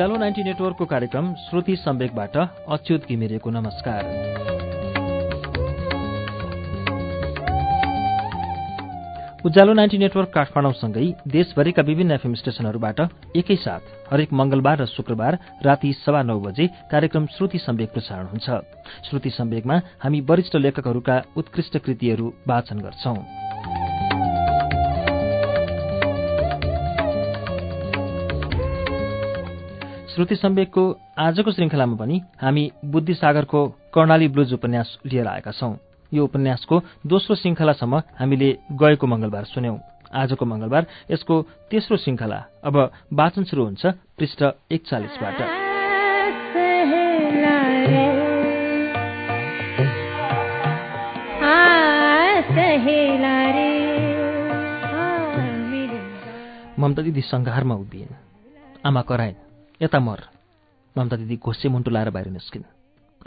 उज्यालो ninety नेटवर्कको कार्यक्रम श्रुति सम्वेकबाट अच्युत घिमिरेको नमस्कार। उज्यालो नाइन्टी नेटवर्क काठमाडौँसँगै देशभरिका विभिन्न एफएम स्टेशनहरूबाट एकैसाथ हरेक मंगलबार र शुक्रबार राति सवा नौ बजे कार्यक्रम श्रुति सम्वेक प्रसारण हुन्छ। श्रुति सम्वेकमा हामी वरिष्ठ लेखकहरूका उत्कृष्ट कृतिहरू वाचन गर्छौं। श्रुति सम्वेकको आजको श्रृङ्खलामा पनि हामी बुद्धिसागरको कर्णाली ब्लुज उपन्यास लिएर आएका छौं। यो उपन्यासको दोस्रो श्रृङ्खलासम्म हामीले गएको मंगलबार सुन्यौं। आजको मंगलबार यसको तेस्रो श्रृङ्खला अब वाचन शुरू हुन्छ पृष्ठ एकचालिसबाट ममता दिदी सङ्घारमा उभिन् आमा कराइन्। यता मर। ममता दिदी घोसे मुन्टु लाएर बाहिर निस्किन्।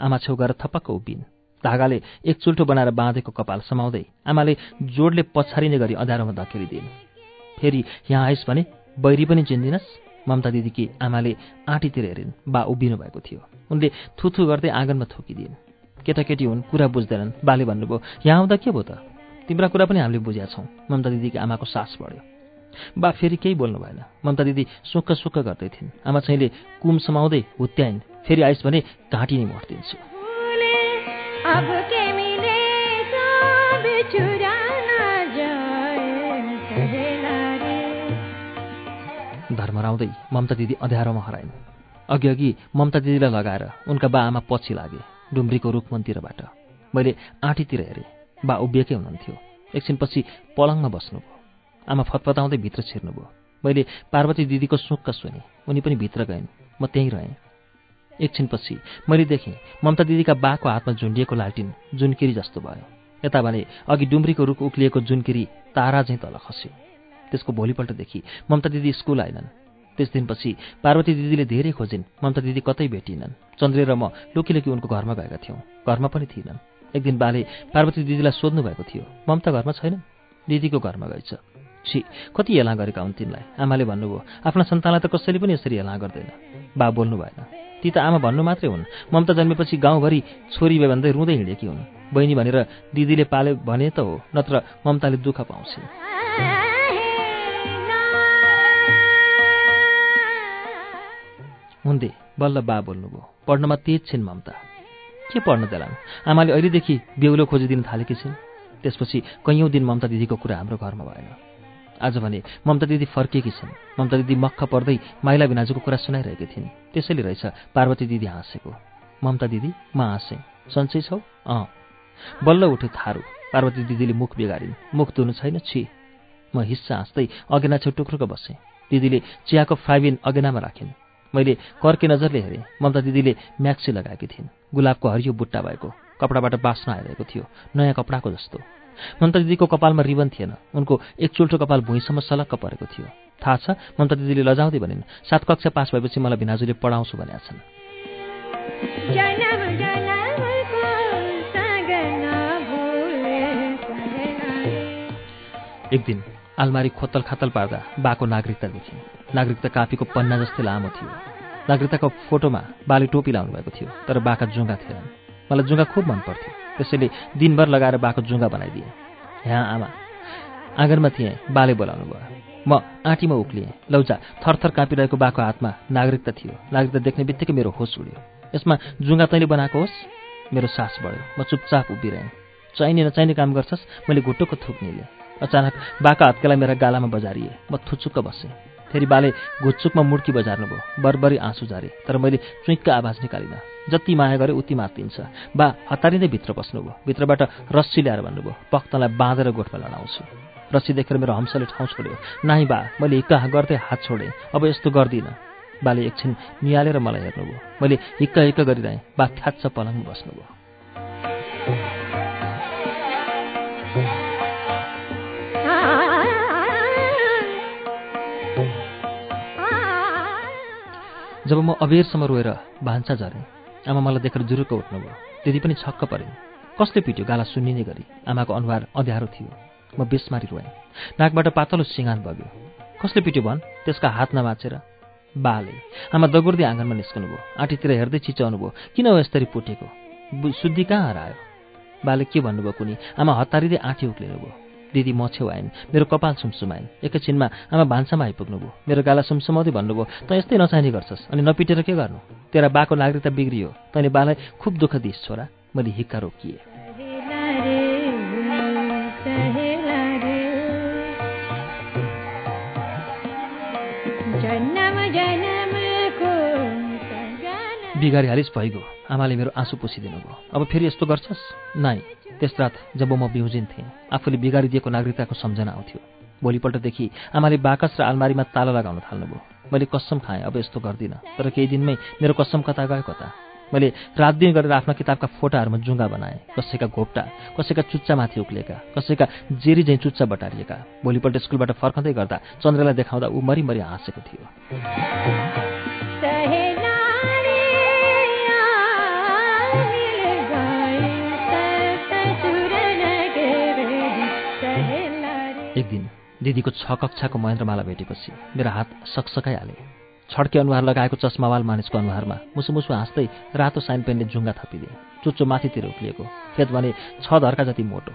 आमा छेउ गएर थपक्क उभिन्। धागाले एक चुल्ठो बनाएर बाँधेको कपाल समाउँदै आमाले जोडले पछारिने गरी अँध्यारोमा धकेलिदिन् फेरि यहाँ आइस भने बैरी पनि चिन्दिनस्? ममता दिदीकी आमाले आँटीतिर हेरिन् बा उभिनु भएको थियो। उनले थुथु गर्दै आँगनमा थुकिदिन्। केटाकेटी हुन् कुरा बुझ्दैनन्। बाले भन्नुभयो यहाँ आउँदा के भयो त? तिम्रा कुरा पनि हामीले बुझ्या छौँ। ममता दिदीकी आमाको सास बढ्यो। बा फेरि केही बोल्नु भएन। ममता दिदी सुक्ख सुक्ख गर्दै थिइन्। आमा छैले कुम समाउँदै हुत्याइन्। फेरि आइस भने घाँटी नै मोटिदिन्छु धर्मराउँदै ममता दिदी अँध्यारोमा हराइन्। अघि अघि ममता दिदीलाई लगाएर उनका बा आमा पछि लागे डुम्रीको रुखमन्तिरबाट मैले आँटीतिर हेरेँ। बा उभिएकै हुनुहुन्थ्यो। एकछिनपछि पलङमा बस्नुभयो। आमा फतफताउँदै भित्र छिर्नुभयो। मैले पार्वती दिदीको सुक्क सुनेँ उनी पनि भित्र गइन्। म त्यहीँ रहेँ। एकछिनपछि मैले देखेँ ममता दिदीका बाको हातमा झुन्डिएको लालटिन जुनकिरी जस्तो भयो। यता भने अघि डुम्रीको रुख उक्लिएको जुनकिरी तारा झैँ तल खस्यो। त्यसको भोलिपल्टदेखि ममता दिदी स्कुल आएनन् त्यस दिनपछि पार्वती दिदीले धेरै खोजिन्। ममता दिदी कतै भेटिनन्। चन्द्रे र म लुकी लुकी उनको घरमा गएका थियौँ। घरमा पनि थिएनन्। एक दिन बाले पार्वती दिदीलाई सोध्नु भएको थियो ममता घरमा छैन दिदीको घरमा गएछ। छि कति हेला गरेका हुन् तिनलाई? आमाले भन्नुभयो आफ्ना सन्तानलाई त कसैले पनि यसरी हेला गर्दैन। बा बोल्नु भएन। ती त आमा भन्नु मात्रै हुन्। ममता जन्मेपछि गाउँभरि छोरी भए भन्दै रुँदै हिँडेकी हुन्। बहिनी भनेर दिदीले पाले भने त हो नत्र ममताले दुःख पाउँछिन् हुँदे बल्ल बा बोल्नुभयो पढ्नमा तेज छिन् ममता। के पढ्न देलान्? आमाले अहिलेदेखि बेहुलो खोजिदिन थालेकी छिन्। त्यसपछि कैयौँ दिन ममता दिदीको कुरा हाम्रो घरमा भएन। आज भने ममता दिदी फर्किएकी छिन्। ममता दिदी मक्ख पर्दै माइला भिनाजुको कुरा सुनाइरहेकी थिइन्। त्यसैले रहेछ पार्वती दिदी हाँसेको। ममता दिदी म हाँसेँ। सन्चै छौ? अँ। बल्ल उठ्यो थारू। पार्वती दिदीले मुख बिगारिन्। मुख धुनु छैन? छि। म हिस्सा हाँस्दै अगेना छेउ टुक्रुको बसेँ। दिदीले चियाको फ्राइबिन अगेनामा राखिन्। मैले कर्के नजरले हेरेँ। ममता दिदीले म्याक्सी लगाएकी थिइन्। गुलाबको हरियो बुट्टा भएको। कपडाबाट बास्न आइरहेको थियो। नयाँ कपडाको जस्तो। ममता दिदीको कपालमा रिबन थिएन। उनको एक चुल्ठो कपाल भुइँसम्म सलक्क परेको थियो। थाहा छ ममता दिदीले लजाउँदै भनिन् सात कक्षा पास भएपछि मलाई भिनाजुले पढाउँछु भनेका छन्। एक दिन आलमारी खोतल खातल पार्दा बाको नागरिकता देखेँ नागरिकता कापीको पन्ना जस्तै लामो थियो। नागरिकताको फोटोमा बाली टोपी लाउनु भएको थियो तर बाका जुङ्गा थिएनन्। मलाई जुङ्गा खुब मन पर्थ्यो त्यसैले दिनभर लगाएर बाको जुङ्गा बनाइदिएँ। यहाँ आमा आँगनमा थिएँ बाले बोलाउनु भयो। म आँटीमा उक्लिएँ। लौजा थरथर काँपिरहेको बाको हातमा नागरिकता थियो। नागरिकता देख्ने बित्तिकै मेरो होस उड्यो। यसमा जुङ्गा तैँले बनाएको होस्? मेरो सास बढ्यो। म चुपचाप उभिरहेँ। चाहिने नचाहिने काम गर्छस्? मैले घुटुको थुक निलेँ। अचानक बाका हत्केलाई मेरा गालामा बजारिए। म थुचुक्क बसेँ। फेरि बाले घुच्चुकमा मुड्की बजार्नुभयो। बरबरी आँसु झारे तर मैले चुइक्क आवाज निकालिनँ। जति माया गरे उति मातिन्छ बा हतारिँदै भित्र बस्नुभयो। भित्रबाट रस्सी ल्याएर भन्नुभयो पख्तलाई बाँधेर गोठमा लडाउँछु। रस्सी देखेर मेरो हम्सले ठाउँ छोड्यो। नाइ बा मैले हिक्का गर्दै हात छोडेँ। अब यस्तो गर्दिनँ बाले एकछिन निहालेर मलाई हेर्नुभयो। मैले हिक्क हिक्क गरिरहेँ बा थ्याच्च पलङमा बस्नुभयो। जब म अबेरसम्म रोएर भान्सा झरेँ आमा मलाई देखेर जुरुक्क उठ्नुभयो। दिदी पनि छक्क परेन्। कसले पिट्यो गाला सुन्निने गरी? आमाको अनुहार अँध्यारो थियो। म बेसमारी रोएँ। नाकबाट पातलो सिँगान बग्यो। कसले पिट्यो भन्? त्यसका हात नमाचेर। बाले। आमा दगुर्दै आँगनमा निस्कनु भयो आँटीतिर हेर्दै चिचाउनु भयो किन हो यसरी पुटेको? शुद्धि कहाँ हरायो? बाले के भन्नुभयो कुनी? आमा हतारिँदै आँटी उक्लिनु भयो दिदी म छेउ आइन् मेरो कपाल सुमसुमाइन् एकैछिनमा आमा भान्सामा आइपुग्नुभयो मेरो गाला सुमसुमाउँदै भन्नुभयो त यस्तै नचाहिने गर्छस्। अनि नपिटेर के गर्नु? तेरा बाको नागरिकता बिग्रियो। तैँले बालाई खुब दुःख दिइस् छोरा। मैले हिक्का रोकिएँ। बिगारी हालिस भइगयो। आमाले मेरो आँसु पुसिदिनु भयो अब फेरि यस्तो गर्छस्? नाइ त्यस रात जब म बिउजिन थिएँ आफूले बिगारिदिएको नागरिकताको सम्झना आउँथ्यो। भोलिपल्टदेखि आमाले बाकस र आलमारीमा ताला लगाउन थाल्नुभयो। मैले कसम खाएँ अब यस्तो गर्दिनँ। तर केही दिनमै मेरो कसम कता गयो कता मैले रात दिन गरेर आफ्ना किताबका फोटाहरूमा जुङ्गा बनाएँ कसैका घोप्टा कसैका चुच्चामाथि उक्लिएका कसैका जेरी झैँ चुच्चा बटारिएका। भोलिपल्ट स्कुलबाट फर्कँदै गर्दा चन्द्रलाई देखाउँदा ऊ मरिमरि हाँसेको थियो। दिदीको छ कक्षाको महेन्द्रमाला भेटेपछि मेरो हात सकसकाइहाले। छड्के अनुहार लगाएको चस्मावाल मानिसको अनुहारमा मुसु मुसु हाँस्दै रातो साइन पेनले जुङ्गा थपिदिए। चुच्चो माथितिर उक्लिएको खेत भने छ धर्का जति मोटो।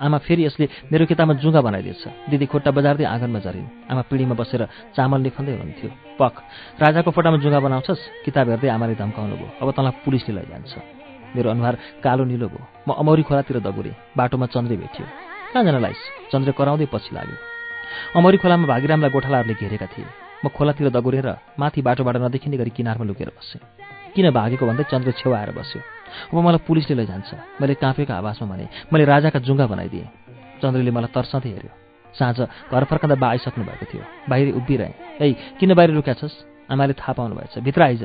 आमा फेरि यसले मेरो किताबमा जुङ्गा बनाइदिएछ। दिदी खुट्टा बजार्दै आँगनमा झरिन्। आमा पिँढीमा बसेर चामल निखन्दै हुनुहुन्थ्यो। पख राजाको फोटामा जुङ्गा बनाउँछस्? किताब हेर्दै आमाले धम्काउनु भयो। अब तँलाई पुलिसले लैजान्छ। मेरो अनुहार कालो निलो भयो। म अमौरी खोलातिर दगुरेँ। बाटोमा चन्द्रे भेटियो। कहाँ जान लाइस चन्द्र कराउँदै पछि लाग्यो। अमरी खोलामा भागीरामलाई गोठालाहरूले घेरेका थिए। म खोलातिर दगुरेर माथि बाटोबाट नदेखिने गरी किनारमा लुकेर बसेँ। किन भागेको भन्दै चन्द्र छेउ आएर बस्यो। अब मलाई पुलिसले लैजान्छ। मैले काँपेको आवाजमा भने मैले राजाका जुङ्गा बनाइदिएँ। चन्द्रले मलाई तर्साउँदै हेऱ्यो। साँझ घर फर्काँदा बा आइसक्नु भएको थियो। बाहिर उभिरहेँ। ए किन बाहिर लुक्या छस्? आमाले थाहा पाउनु भएछ। भित्र आइज।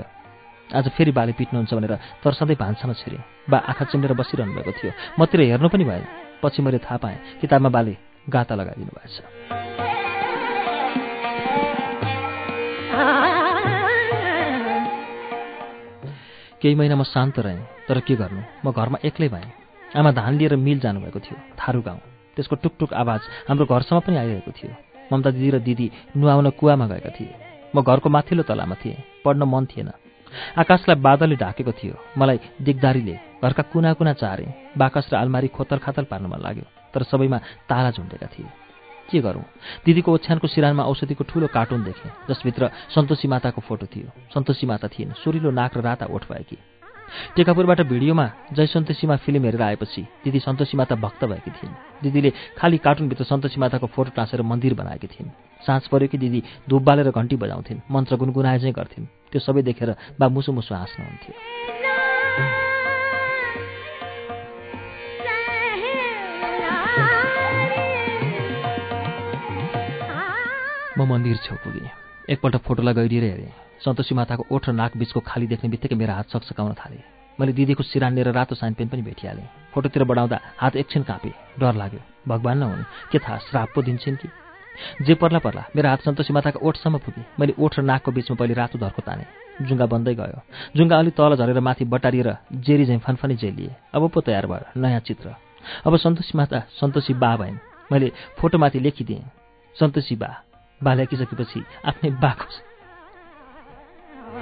आज फेरि बाले पिट्नुहुन्छ भनेर तर्साउँदै भान्सामा छिरेँ। बा आँखा चिम्लेर बसिरहनु भएको थियो। मतिर हेर्नु पनि भएन। पछि मैले थाहा पाएँ किताबमा बाले गाता लगाइदिनु भएछ केही महिना म शान्त रहेँ तर के गर्नु? म घरमा एक्लै भएँ। आमा धान लिएर मिल जानुभएको थियो थारू गाउँ। त्यसको टुकटुक आवाज हाम्रो घरसम्म पनि आइरहेको थियो। ममता दिदी र दिदी नुहाउन कुवामा गएका थिए। म घरको माथिल्लो तलामा थिएँ पढ्न मन थिएन। आकाशलाई बादलले ढाकेको थियो। मलाई दिगदारीले घरका कुना कुना चारे बाकस र आलमारी खोतल खातल पार्न मन लाग्यो तर सबैमा ताला झुन्डेका थिए। के गरौँ? दिदीको ओछ्यानको सिरानमा औषधिको ठुलो कार्टुन देखेँ जसभित्र सन्तोषी माताको फोटो थियो। सन्तोषी माता थिएन सुरिलो नाक र राता ओठ भएकी। टेकापुरबाट भिडियोमा जय सन्तोषीमा फिल्म हेरेर आएपछि दिदी सन्तोषी माता भक्त भएकी थिइन्। दिदीले खाली कार्टुनभित्र सन्तोषी माताको फोटो टाँसेर मन्दिर बनाएकी थिइन्। साँझ पऱ्यो कि दिदी धुप बालेर घन्टी बजाउँथिन् मन्त्र गुनगुनाए चाहिँ गर्थिन्। त्यो सबै देखेर बा मुसु मुसु हाँस्नुहुन्थ्यो। म मन्दिर छेउ पुगेँ एकपल्ट फोटोलाई गइदिएर हेरेँ। सन्तोषी माताको ओठ र नाक बिचको खाली देख्ने बित्तिकै मेरो हात सकसकाउन थालेँ। मैले दिदीको सिरान लिएर रातो साइन पेन भेटिहालेँ। फोटोतिर बढाउँदा हात एकछिन काँपे। डर लाग्यो। भगवान् न हुन् के थाहा श्राप पो दिन्छन् कि? जे पर्ला पर्ला मेरो हात सन्तोषी माताको ओठसम्म पुगे। मैले ओठ र नाकको बिचमा पहिले रातो धर्को ताने। जुङ्गा बन्दै गयो। जुङ्गा अलिक तल झरेर माथि बटारिएर जेरी झैँ फनफनी जेलिए अब पो तयार भयो नयाँ चित्र। अब सन्तोषी माता सन्तोषी बा भइन्। मैले फोटोमाथि लेखिदिएँ। सन्तोषी बा। बा लेखिसकेपछि आफ्नै बाको बा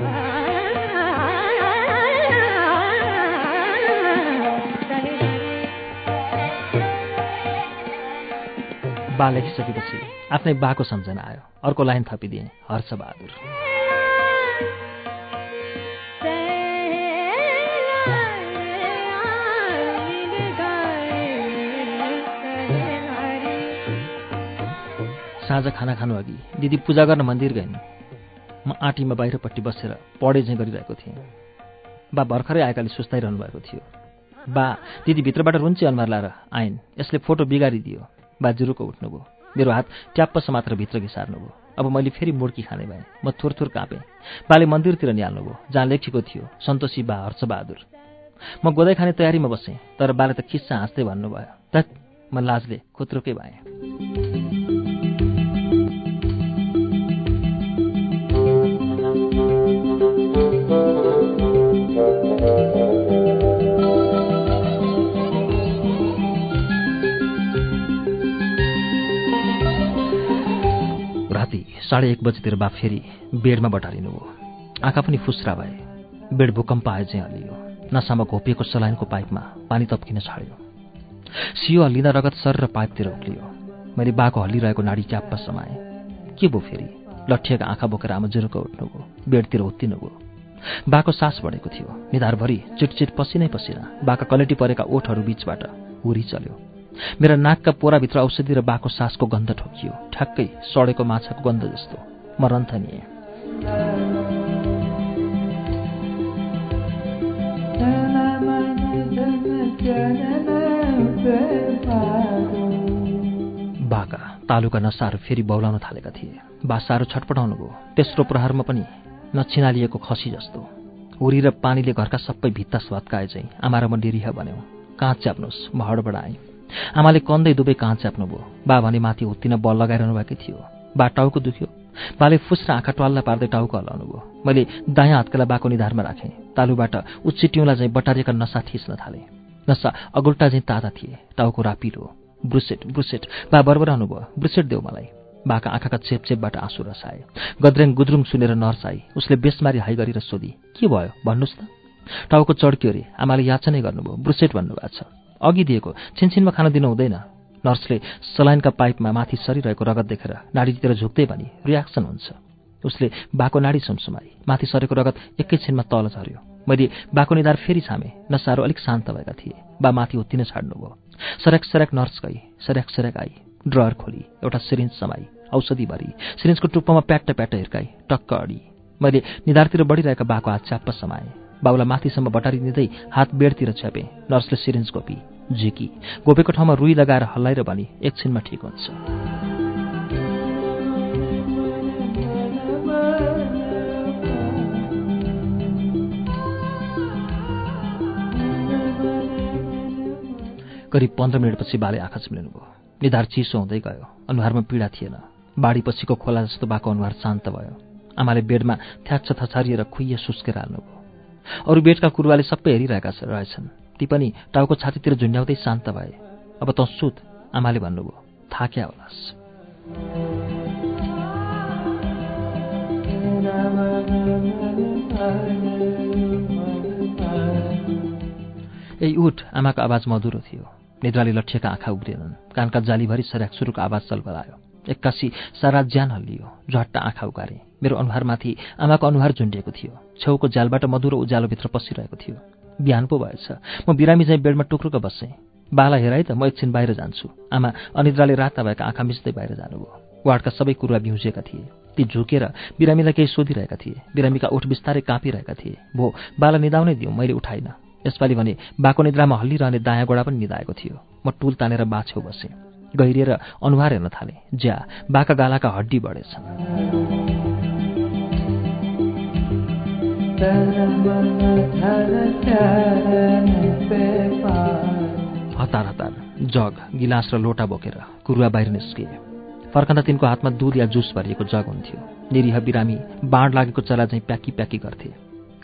लेखिसकेपछि आफ्नै बाको सम्झना आयो। अर्को लाइन थपिदिएँ हर्षबहादुर। साँझ खाना खानु अघि दिदी पूजा गर्न मन्दिर गइन्। म आँटीमा बाहिरपट्टि बसेर पढे चाहिँ गरिरहेको थिएँ। बा भर्खरै आएकाले सुस्ताइरहनु भएको थियो। बा दिदी भित्रबाट रुन्चे अनुहार लाएर आइन् यसले फोटो बिगारिदियो बा जुरुको उठ्नुभयो। मेरो हात ट्याप्प मात्र भित्र घिसार्नुभयो अब मैले फेरि मुर्की खाने भएँ। म थोर थोर काँपेँ। बाले मन्दिरतिर निहाल्नुभयो जहाँ लेखेको थियो सन्तोषी बा हर्षबहादुर। म गोदाइ खाने तयारीमा बसेँ तर बाले त खिस्सा हाँस्दै भन्नुभयो त म लाजले खुत्रुकै भएँ। साढे एक बजीतिर बा फेरि बेडमा बटारिनु हो। आँखा पनि फुस्रा भए। बेड भूकम्प आए चाहिँ हल्लियो नसामा घोपिएको सलाइनको पाइपमा पानी तप्किन छाड्यो। सियो हल्लिँदा रगत सर र पाइपतिर उक्लियो। मैले बाको हल्लिरहेको नाडी च्याप्प समाएँ। के भयो फेरि? लट्ठिएका आँखा बोकेर आमा जुरुको उठ्नुभयो बेडतिर उत्तिनुभयो बाको सास बढेको थियो। निधारभरि चिटचिट पसिनै पसिना बाका कलेटी परेका ओठहरू बीचबाट हुरी चल्यो। मेरा नाकका पोराभित्र औषधि र बाको सासको गन्ध ठोकियो। ठ्याक्कै सडेको माछाको गन्ध जस्तो। म रन्थनिएँ बाका तालुका नसाहरू फेरि बौलाउन थालेका थिए। बासाहरू छटपटाउनु भयो। तेस्रो प्रहारमा पनि नछिनालिएको खसी जस्तो। हुरी र पानीले घरका सबै भित्ता स्वात्काए चाहिँ आमा र म डेरिह भन्यौँ। काँच च्याप्नुहोस् म हडबडाएँ। आमाले कन्दै दुवै काँच च्याप्नु भयो बा भने माथि हुत्तिन बल लगाइरहनु भएकै थियो। बा टाउको दुख्यो। बाले फुस र आँखा टल्ला पार्दै टाउको हल्लाउनु भयो मैले दायाँ हातकेला बाको निधारमा राखेँ। तालुबाट उच्चिट्यौँलाई चाहिँ बटारिएका नसा थिच्न थालेँ। नसा अगुल्टा चाहिँ ताता थिए। टाउको रापिलो। Brusatte Brusatte. बा बरबराउनु भयो ब्रुसेट देऊ मलाई। बाका आँखाका चेपचेपबाट आँसु रसाए। गद्रेङ गुद्रुङ सुनेर नर्स आई उसले बेसमारी हाई गरेर सोधी के भयो? भन्नुहोस् त। टाउको चड्क्यो अरे। आमाले याचनै गर्नुभयो। ब्रुसेट भन्नुभएको छ। अघि दिएको छिनछिनमा खान दिनु हुँदैन। नर्सले सलाइनका पाइपमा माथि सरिरहेको रगत देखेर नाडीतिर झुक्दै भनी रियाक्सन हुन्छ। उसले बाको नाडी सुमसुमाई माथि सरेको रगत एकैछिनमा तल झऱ्यो मैले बाको निधार फेरि छामेँ नसाहरू अलिक शान्त भएका थिए। बा माथि उत्तिन छाड्नुभयो सरक सरक नर्स गई सरक सरक आई। ड्रयर खोली एउटा सिरिन्ज समाई औषधि भरी। सिरिन्जको टुप्पोमा प्याट्ट प्याट्ट हिर्काई टक्क अडी। मैले निधारतिर बढिरहेका बाको हात च्याप्प समाएँ। बाउलाई माथिसम्म बटारी दिँदै हात बेडतिर छ्यापेँ नर्सले सिरिन्ज गोपी। झिकी गोपेको ठाउँमा रुई लगाएर हल्लाएर भनी एकछिनमा ठिक हुन्छ। करिब पन्ध्र मिनटपछि बाले आँखा चिम्लिनुभयो निधार चिसो हुँदै गयो। अनुहारमा पीडा थिएन। बाढीपछिको खोला जस्तो बाको अनुहार शान्त भयो। आमाले बेडमा थ्याच्छ थछारिएर खुइए सुस्केर हाल्नुभयो। अरू बेडका कुरुवाले सबै हेरिरहेका रहेछन्। ती पनि टाउको छातीतिर झुन्ड्याउँदै शान्त भए। अब तँ सुत आमाले भन्नुभयो। थाक्या होलास्? ए उठ आमाको आवाज मधुरो थियो। निद्राले लट्ठिएका आँखा उब्रिएनन्। कानका जालीभरि सर्याक सुरुको आवाज चलबलायो। एक्कासी सारा ज्यान हल्लियो। झट्ट आँखा उगारे। मेरो अनुहारमाथि आमाको अनुहार झुन्डिएको थियो। छेउको जालबाट मधुरो उज्यालोभित्र पसिरहेको थियो। बिहान पो भएछ। म बिरामी चाहिँ बेडमा टुक्रुक बसेँ। बाला हेराइ त म एकछिन बाहिर जान्छु। आमा अनिद्राले राता भएका आँखा मिच्दै बाहिर जानुभयो। वार्डका सबै कुरुवा बिउजेका थिए। ती झुकेर बिरामीलाई केही सोधिरहेका थिए। बिरामीका ओठ बिस्तारै काँपिरहेका थिए। भो बाला निदाउनै दिउँ मैले उठाइन। यसपालि भने बाको निद्रामा हल्लिरहने दायाँ गोडा पनि निदाएको थियो। म टुल तानेर बाछेउ बसेँ। गहिरिएर अनुहार हेर्न थालेँ। ज्या बाका गालाका हड्डी बढेछन्। हतार हतार। जग गिलास र लोटा बोकेर कुरुवा बाहिर निस्किए। फर्कँदा तिनको हातमा दुध या जुस भरिएको जग हुन्थ्यो। निरीह बिरामी बाँड लागेको चला चाहिँ प्याकी प्याकी गर्थे।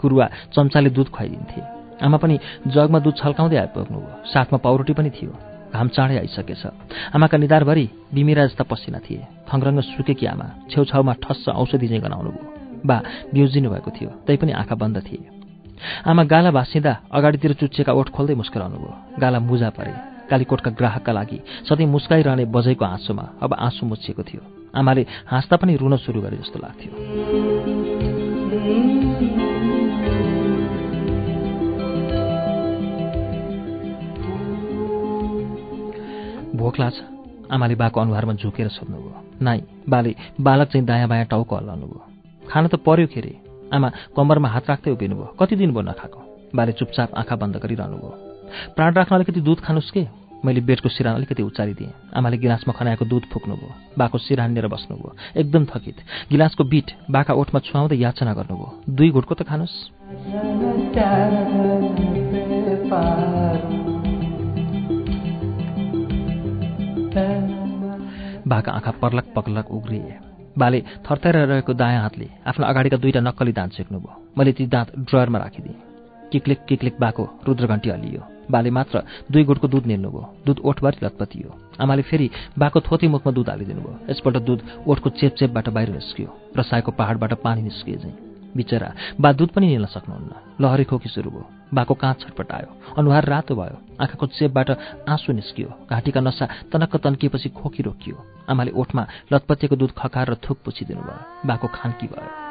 कुरुवा चम्चाले दुध खुवाइदिन्थे। आमा पनि जगमा दुध छल्काउँदै आइपुग्नुभयो। साथमा पाउरोटी पनि थियो। घाम चाँडै आइसकेछ। आमाका निधारभरि बिमिरा जस्ता पसिना थिए। खङ्रङ्ग सुकेकी आमा छेउछाउमा ठस्स औषधि चाहिँ गनाउनु भयो बा बिउजिनु भएको थियो तैपनि आँखा बन्द थिए। आमा गाला भाँसिँदा अगाडितिर चुच्चिएका ओठ खोल्दै मुस्कुराउनु भयो गाला मुजा परे। कालीकोटका ग्राहकका लागि सधैँ मुस्काइरहने बजैको आँसुमा अब आँसु मुछिएको थियो। आमाले हाँस्दा पनि रुन सुरु गरे जस्तो लाग्थ्यो। भोक लाग्छ। आमाले बाको अनुहारमा झुकेर सोध्नुभयो नाइ बाले बालक चाहिँ दायाँ बायाँ टाउको हल्लाउनु भयो खान त पर्यो अरे आमा कम्बरमा हात राख्दै उभिनु भयो। कति दिन भयो नखाएको? बाले चुपचाप आँखा बन्द गरिरहनु भयो। प्राण राख्न अलिकति दुध खानुहोस् के? मैले बेडको सिरान अलिकति उचारिदिएँ। आमाले गिलासमा खनाएको दुध फुक्नुभयो बाको सिरान लिएर बस्नुभयो एकदम थकित। गिलासको बिट बाका ओठमा छुवाउँदै याचना गर्नुभयो दुई घुटको त खानुहोस् बाका आँखा पर्लक पक्लक उग्रिए। बाले थरथर रहेको दायाँ हातले आफ्नो अगाडिका दुईवटा नक्कली दाँत छेक्नुभयो मैले ती दाँत ड्रयरमा राखिदिएँ। किक्लिक किक्लिक बाको रुद्रघन्टी हल्लियो बाले मात्र दुई गुटको दुध निल्नुभयो दुध ओठभरि लतपतियो। आमाले फेरि बाको थोती मुखमा दुध हालिदिनु भयो यसपल्ट दुध ओठको चेपचेपबाट बाहिर निस्कियो रसाएको पहाडबाट पानी निस्किए चाहिँ बिचरा बा दुध पनि निल्न सक्नुहुन्न। लहरी खोकी सुरु भयो। बाको काँच छटपटायो। अनुहार रातो भयो। आँखाको चेपबाट आँसु निस्कियो। घाँटीका नसा तनक्क तन्किएपछि खोकी रोकियो। आमाले ओठमा लतपतिएको दुध खकाएर थुक पुछिदिनु भयो? बाको खान्की भयो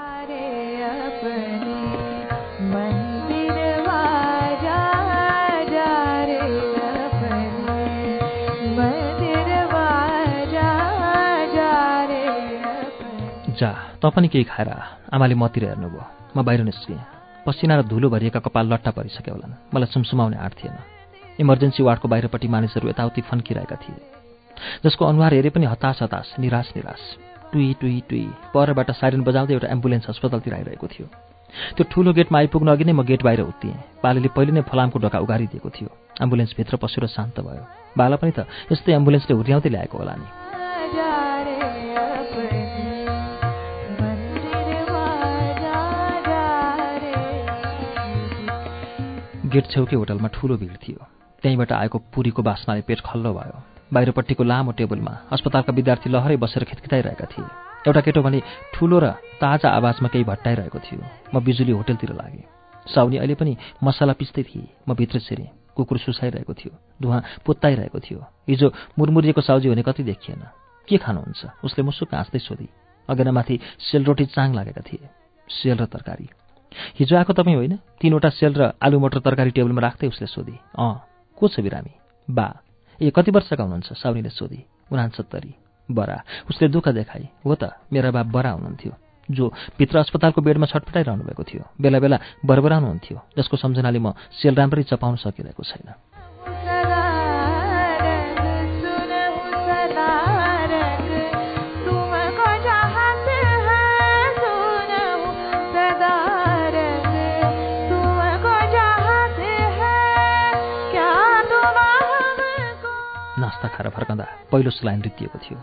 जा त पनि केही खाएर आमाले मतिर हेर्नुभयो। म बाहिर निस्केँ। पसिना र धुलो भरिएका कपाल लट्टा परिसक्यो होलान्। मलाई सुमसुमाउने आँट थिएन। इमर्जेन्सी वार्डको बाहिरपट्टि मानिसहरू यताउति फन्किरहेका थिए। जसको अनुहार हेरे पनि हतास हतास निराश निराश। टुई टुई टुई। परबाट साइरन बजाउँदै एउटा एम्बुलेन्स अस्पतालतिर आइरहेको थियो। त्यो ठुलो गेटमा आइपुग्न अघि नै म गेट बाहिर उत्तिएँ। पालेले पहिले नै फलामको ढोका उगारिदिएको थियो। एम्बुलेन्सभित्र पसेर शान्त भयो। बाला पनि त यस्तै एम्बुलेन्सले हुर्याउँदै ल्याएको होला नि। गेट छेउकै होटलमा ठुलो भिड थियो। त्यहीँबाट आएको पुरीको बास्नाले पेट खल्लो भयो। बाहिरपट्टिको लामो टेबलमा अस्पतालका विद्यार्थी लहरै बसेर खितखिताइरहेका थिए। एउटा केटो भने ठुलो र ताजा आवाजमा केही भट्टाइरहेको थियो। म बिजुली होटेलतिर लागेँ। साउनी अहिले पनि मसला पिस्दै थिए। म भित्र छिरेँ। कुकुर सुसाइरहेको थियो। धुवा पुत्ताइरहेको थियो। हिजो मुरमुरिएको साउजी हुने कति देखिएन। के खानुहुन्छ? उसले मुसुक हाँस्दै सोधी। अगेनामाथि सेलरोटी चाङ लागेका थिए। सेल र तरकारी। हिजो आएको तपाईँ होइन? तिनवटा सेल र आलु मटर तरकारी टेबलमा राख्दै उसले सोधी अँ को छ बिरामी? बा ए कति वर्षका हुनुहुन्छ? साउनीले सोधी उनासत्तरी बरा। उसले दुःख देखाए हो त मेरा बा बरा हुनुहुन्थ्यो। जो भित्र अस्पतालको बेडमा छटपटाइरहनु भएको थियो बेला बेला बरबराउनुहुन्थ्यो जसको सम्झनाले म सेल राम्ररी चपाउन सकिरहेको छैन। नास्ता खाएर फर्कँदा पहिलो स्लाइन रित्तिएको थियो।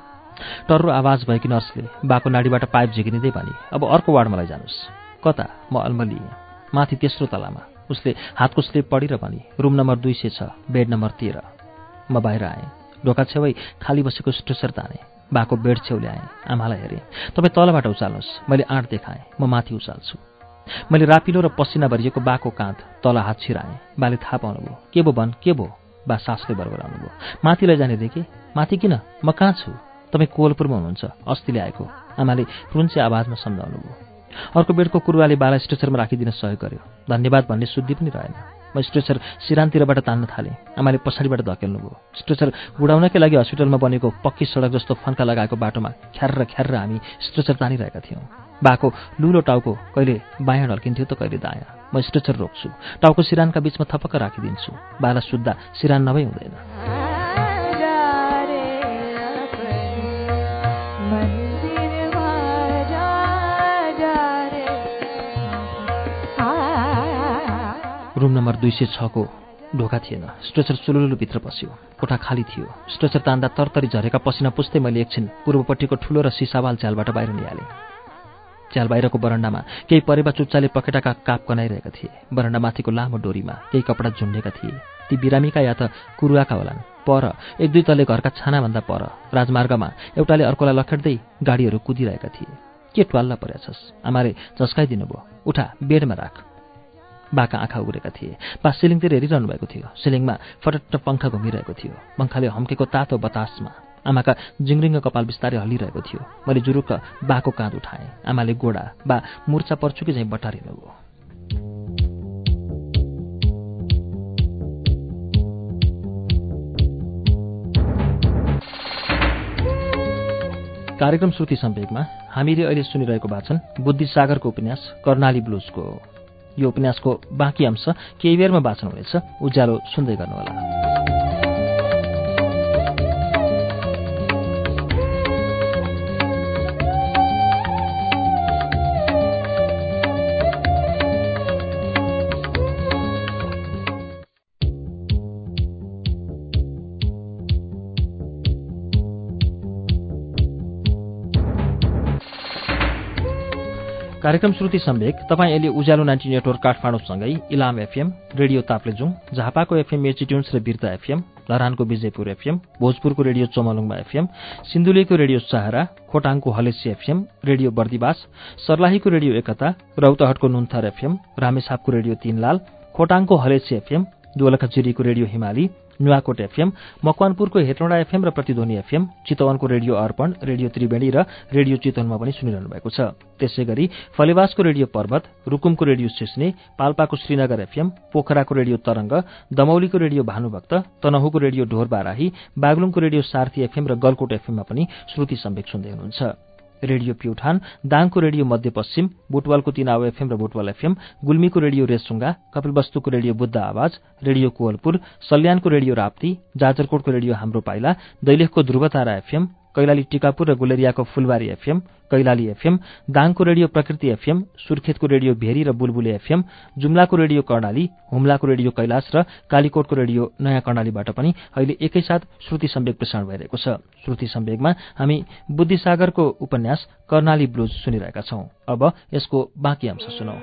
टर्रो आवाज भएकी नर्सले बाको नाडीबाट पाइप झिकिँदै भने अब अर्को वार्डमा लैजानुहोस् कता? म अल्मलिएँ माथि तेस्रो तलामा। उसले हातको स्लिप पढेर भने रुम नम्बर दुई सय छ बेड नम्बर तेह्र। म बाहिर आएँ। ढोका छेउै खाली बसेको स्ट्रेसर ताने। बाको बेड छेउ ल्याएँ आमालाई हेरेँ। तपाईँ तलबाट उचाल्नुहोस्। मैले आँट देखाएँ। म माथि उचाल्छु। मैले रापिलो र पसिना भरिएको बाको काँध तल हात छिराएँ। बाले थाहा पाउनुभयो के भो भन्? के भो? बा सासले बरबराउनु भयो माथि लैजाने रे के माथि किन? म कहाँ छु? तपाईँ कोवलपुरमा हुनुहुन्छ अस्तिले आएको। आमाले रुन्चे आवाजमा सम्झाउनु भयो अर्को बेडको कुरुवाले बाला स्ट्रेचरमा राखिदिन सहयोग गर्यो। धन्यवाद भन्ने शुद्धि पनि रहेन। म स्ट्रेचर सिरानतिरबाट तान्न थालेँ। आमाले पछाडिबाट धकेल्नु भयो स्ट्रेचर उडाउनकै लागि हस्पिटलमा बनेको पक्की सडक जस्तो फन्का लगाएको बाटोमा ख्यार ख्यार हामी स्ट्रेचर तानिरहेका थियौँ। बाको लुलो टाउको कहिले बायाँ ढल्किन्थ्यो त कहिले दायाँ। म स्ट्रेचर रोक्छु। टाउको सिरानका बिचमा थपक्क राखिदिन्छु। बाला सुत्दा सिरान नभई हुँदैन। रुम नम्बर दुई सय छको ढोका थिएन। स्ट्रेचर चुलुलु भित्र पस्यो। कोठा खाली थियो। स्ट्रेचर तान्दा तरतरी झरेका पसिना पुस्दै मैले एकछिन पूर्वपट्टिको ठुलो र सिसावाल च्यालबाट बाहिर निहालेँ। च्याल बाहिरको बरन्डामा केही परेवा चुच्चाले पखेटाका काप कनाइरहेका थिए। बरन्डा माथिको लामो डोरीमा केही कपडा झुन्डेका थिए। ती बिरामीका या त कुरुवाका होलान्। पर एक दुई तले घरका छानाभन्दा पर राजमार्गमा एउटाले अर्कोलाई लखेट्दै गाडीहरू कुदिरहेका थिए। के ट्वाल्ला परेछस्? आमाले झस्काइदिनु भयो उठा बेडमा राख। बाका आँखा उग्रेका थिए। बा सिलिङतिर हेरिरहनु भएको थियो। सिलिङमा फटट्ट पङ्खा घुमिरहेको थियो। पङ्खाले हम्केको तातो बतासमा आमाका जिङ्रिङ्ग कपाल बिस्तारै हल्लिरहेको थियो। मैले जुरुक्क बाको काँध उठाएँ। आमाले गोडा बा मुर्चा पर्छु कि झैँ बटारिनु कार्यक्रम श्रुति सम्वेकमा हामीले अहिले सुनिरहेको वाचन बुद्धिसागरको उपन्यास कर्णाली ब्लुजको हो। यो उपन्यासको बाँकी अंश केही बेरमा वाचन हुनेछ उज्यालो सुन्दै गर्नुहोला। कार्यक्रम श्रुति सम्वेक तपाईँ अहिले उज्यालो नाइन्टी नेटवर्क काठमाडौँसँगै इलाम एफएम रेडियो ताप्लेजुङ झापाको एफएम मेचिट्युन्स र बिर्ता एफएम लहरानको विजयपुर एफएम भोजपुरको रेडियो चोमलुङमा एफएम सिन्धुलीको रेडियो सहारा खोटाङको हलेसी एफएम रेडियो बर्दिवास सर्लाहीको रेडियो एकता रौतहटको नुन्थर एफएम रामेछापको रेडियो तीनलाल खोटाङको हलेसी एफएम दोलखाचिरीको रेडियो हिमाली नुवाकोट एफएम मकवानपुरको हेटौँडा एफएम र प्रतिध्वनि एफएम चितवनको रेडियो अर्पण रेडियो त्रिवेणी र रेडियो चितवनमा पनि सुनिरहनु भएको छ। त्यसै गरी फलेवासको रेडियो पर्वत रुकुमको रेडियो सिस्ने पाल्पाको श्रीनगर एफएम पोखराको रेडियो तरंग दमौलीको रेडियो भानुभक्त तनहुको रेडियो ढोर बाराही बागलुङको रेडियो सार्थी एफएम र गलकोट एफएममा पनि श्रुति सम्वेक सुन्दै हुनुहुन्छ। रेडियो प्युठान दाङको रेडियो मध्यपश्चिम बुटवालको तिनाव एफएम र बुटवाल एफएम गुल्मीको रेडियो रेसुङ्गा कपिलवस्तुको रेडियो बुद्ध आवाज रेडियो कोवलपुर सल्यानको रेडियो राप्ती जाजरकोटको रेडियो हाम्रो पाइला दैलेखको ध्रुवतारा एफएम कैलाली टिकापुर र गुलेरियाको फुलबारी एफएम कैलाली एफएम दाङको रेडियो प्रकृति एफएम सुर्खेतको रेडियो भेरी र बुलबुले एफएम जुम्लाको रेडियो कर्णाली हुम्लाको रेडियो कैलाश र कालीकोटको रेडियो नयाँ कर्णालीबाट पनि अहिले एकैसाथ श्रुति सम्वेक प्रसारण भइरहेको छ। श्रुति सम्वेकमा हामी बुद्धिसागरको उपन्यास कर्णाली ब्लुज सुनिरहेका छौं। अब यसको बाँकी अंश सुनौ।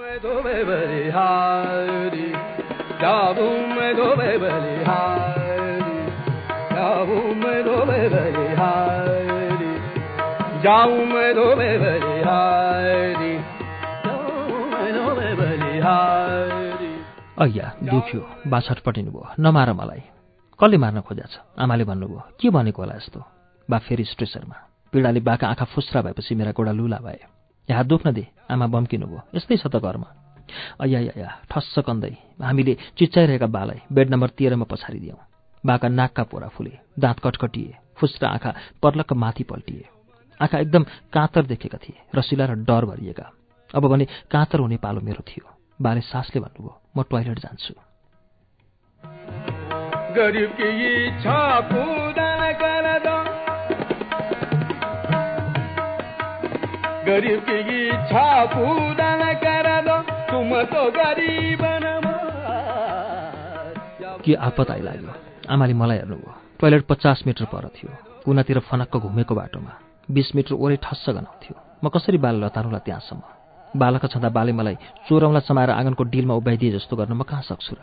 अయ్या दुख्यो बा छटपटिनु भयो नमार मलाई। कसले मार्न खोज्या छ आमाले भन्नुभयो के भनेको होला यस्तो? बा फेरि स्ट्रेसरमा। पीडाले बाका आँखा फुस्रा भएपछि मेरा गोडा लुला भए। यहाँ दुख्न दे आमा बम्किनु भयो यस्तै छ त घरमा। अయ్या या ठस्स कन्दै। हामीले चिच्चाइरहेका बालाई बेड नम्बर तेह्रमा पछारिदियौँ। बाका नाकका पोरा फुले दाँत कटकटिए फुस्रा आँखा पर्लक्क माथि पल्टिए। आँखा एकदम काँतर देखेका थिए रसिला र डर भरिएका। अब भने काँतर हुने पालो मेरो थियो। बाले सासले भन्नुभयो म टोयलेट जान्छु। के आपत आइलाग्यो? आमाले मलाई हेर्नुभयो टोयलेट पचास मिटर पर थियो। कुनातिर फनक्क घुमेको बाटोमा। बिस मिटर ओरै ठस्स गनाउँथ्यो म कसरी बाल लतारुला त्यहाँसम्म? बालक छँदा बाले मलाई चोरौँला समाएर आँगनको डिलमा उभ्याइदिए जस्तो गर्न म कहाँ सक्छु र?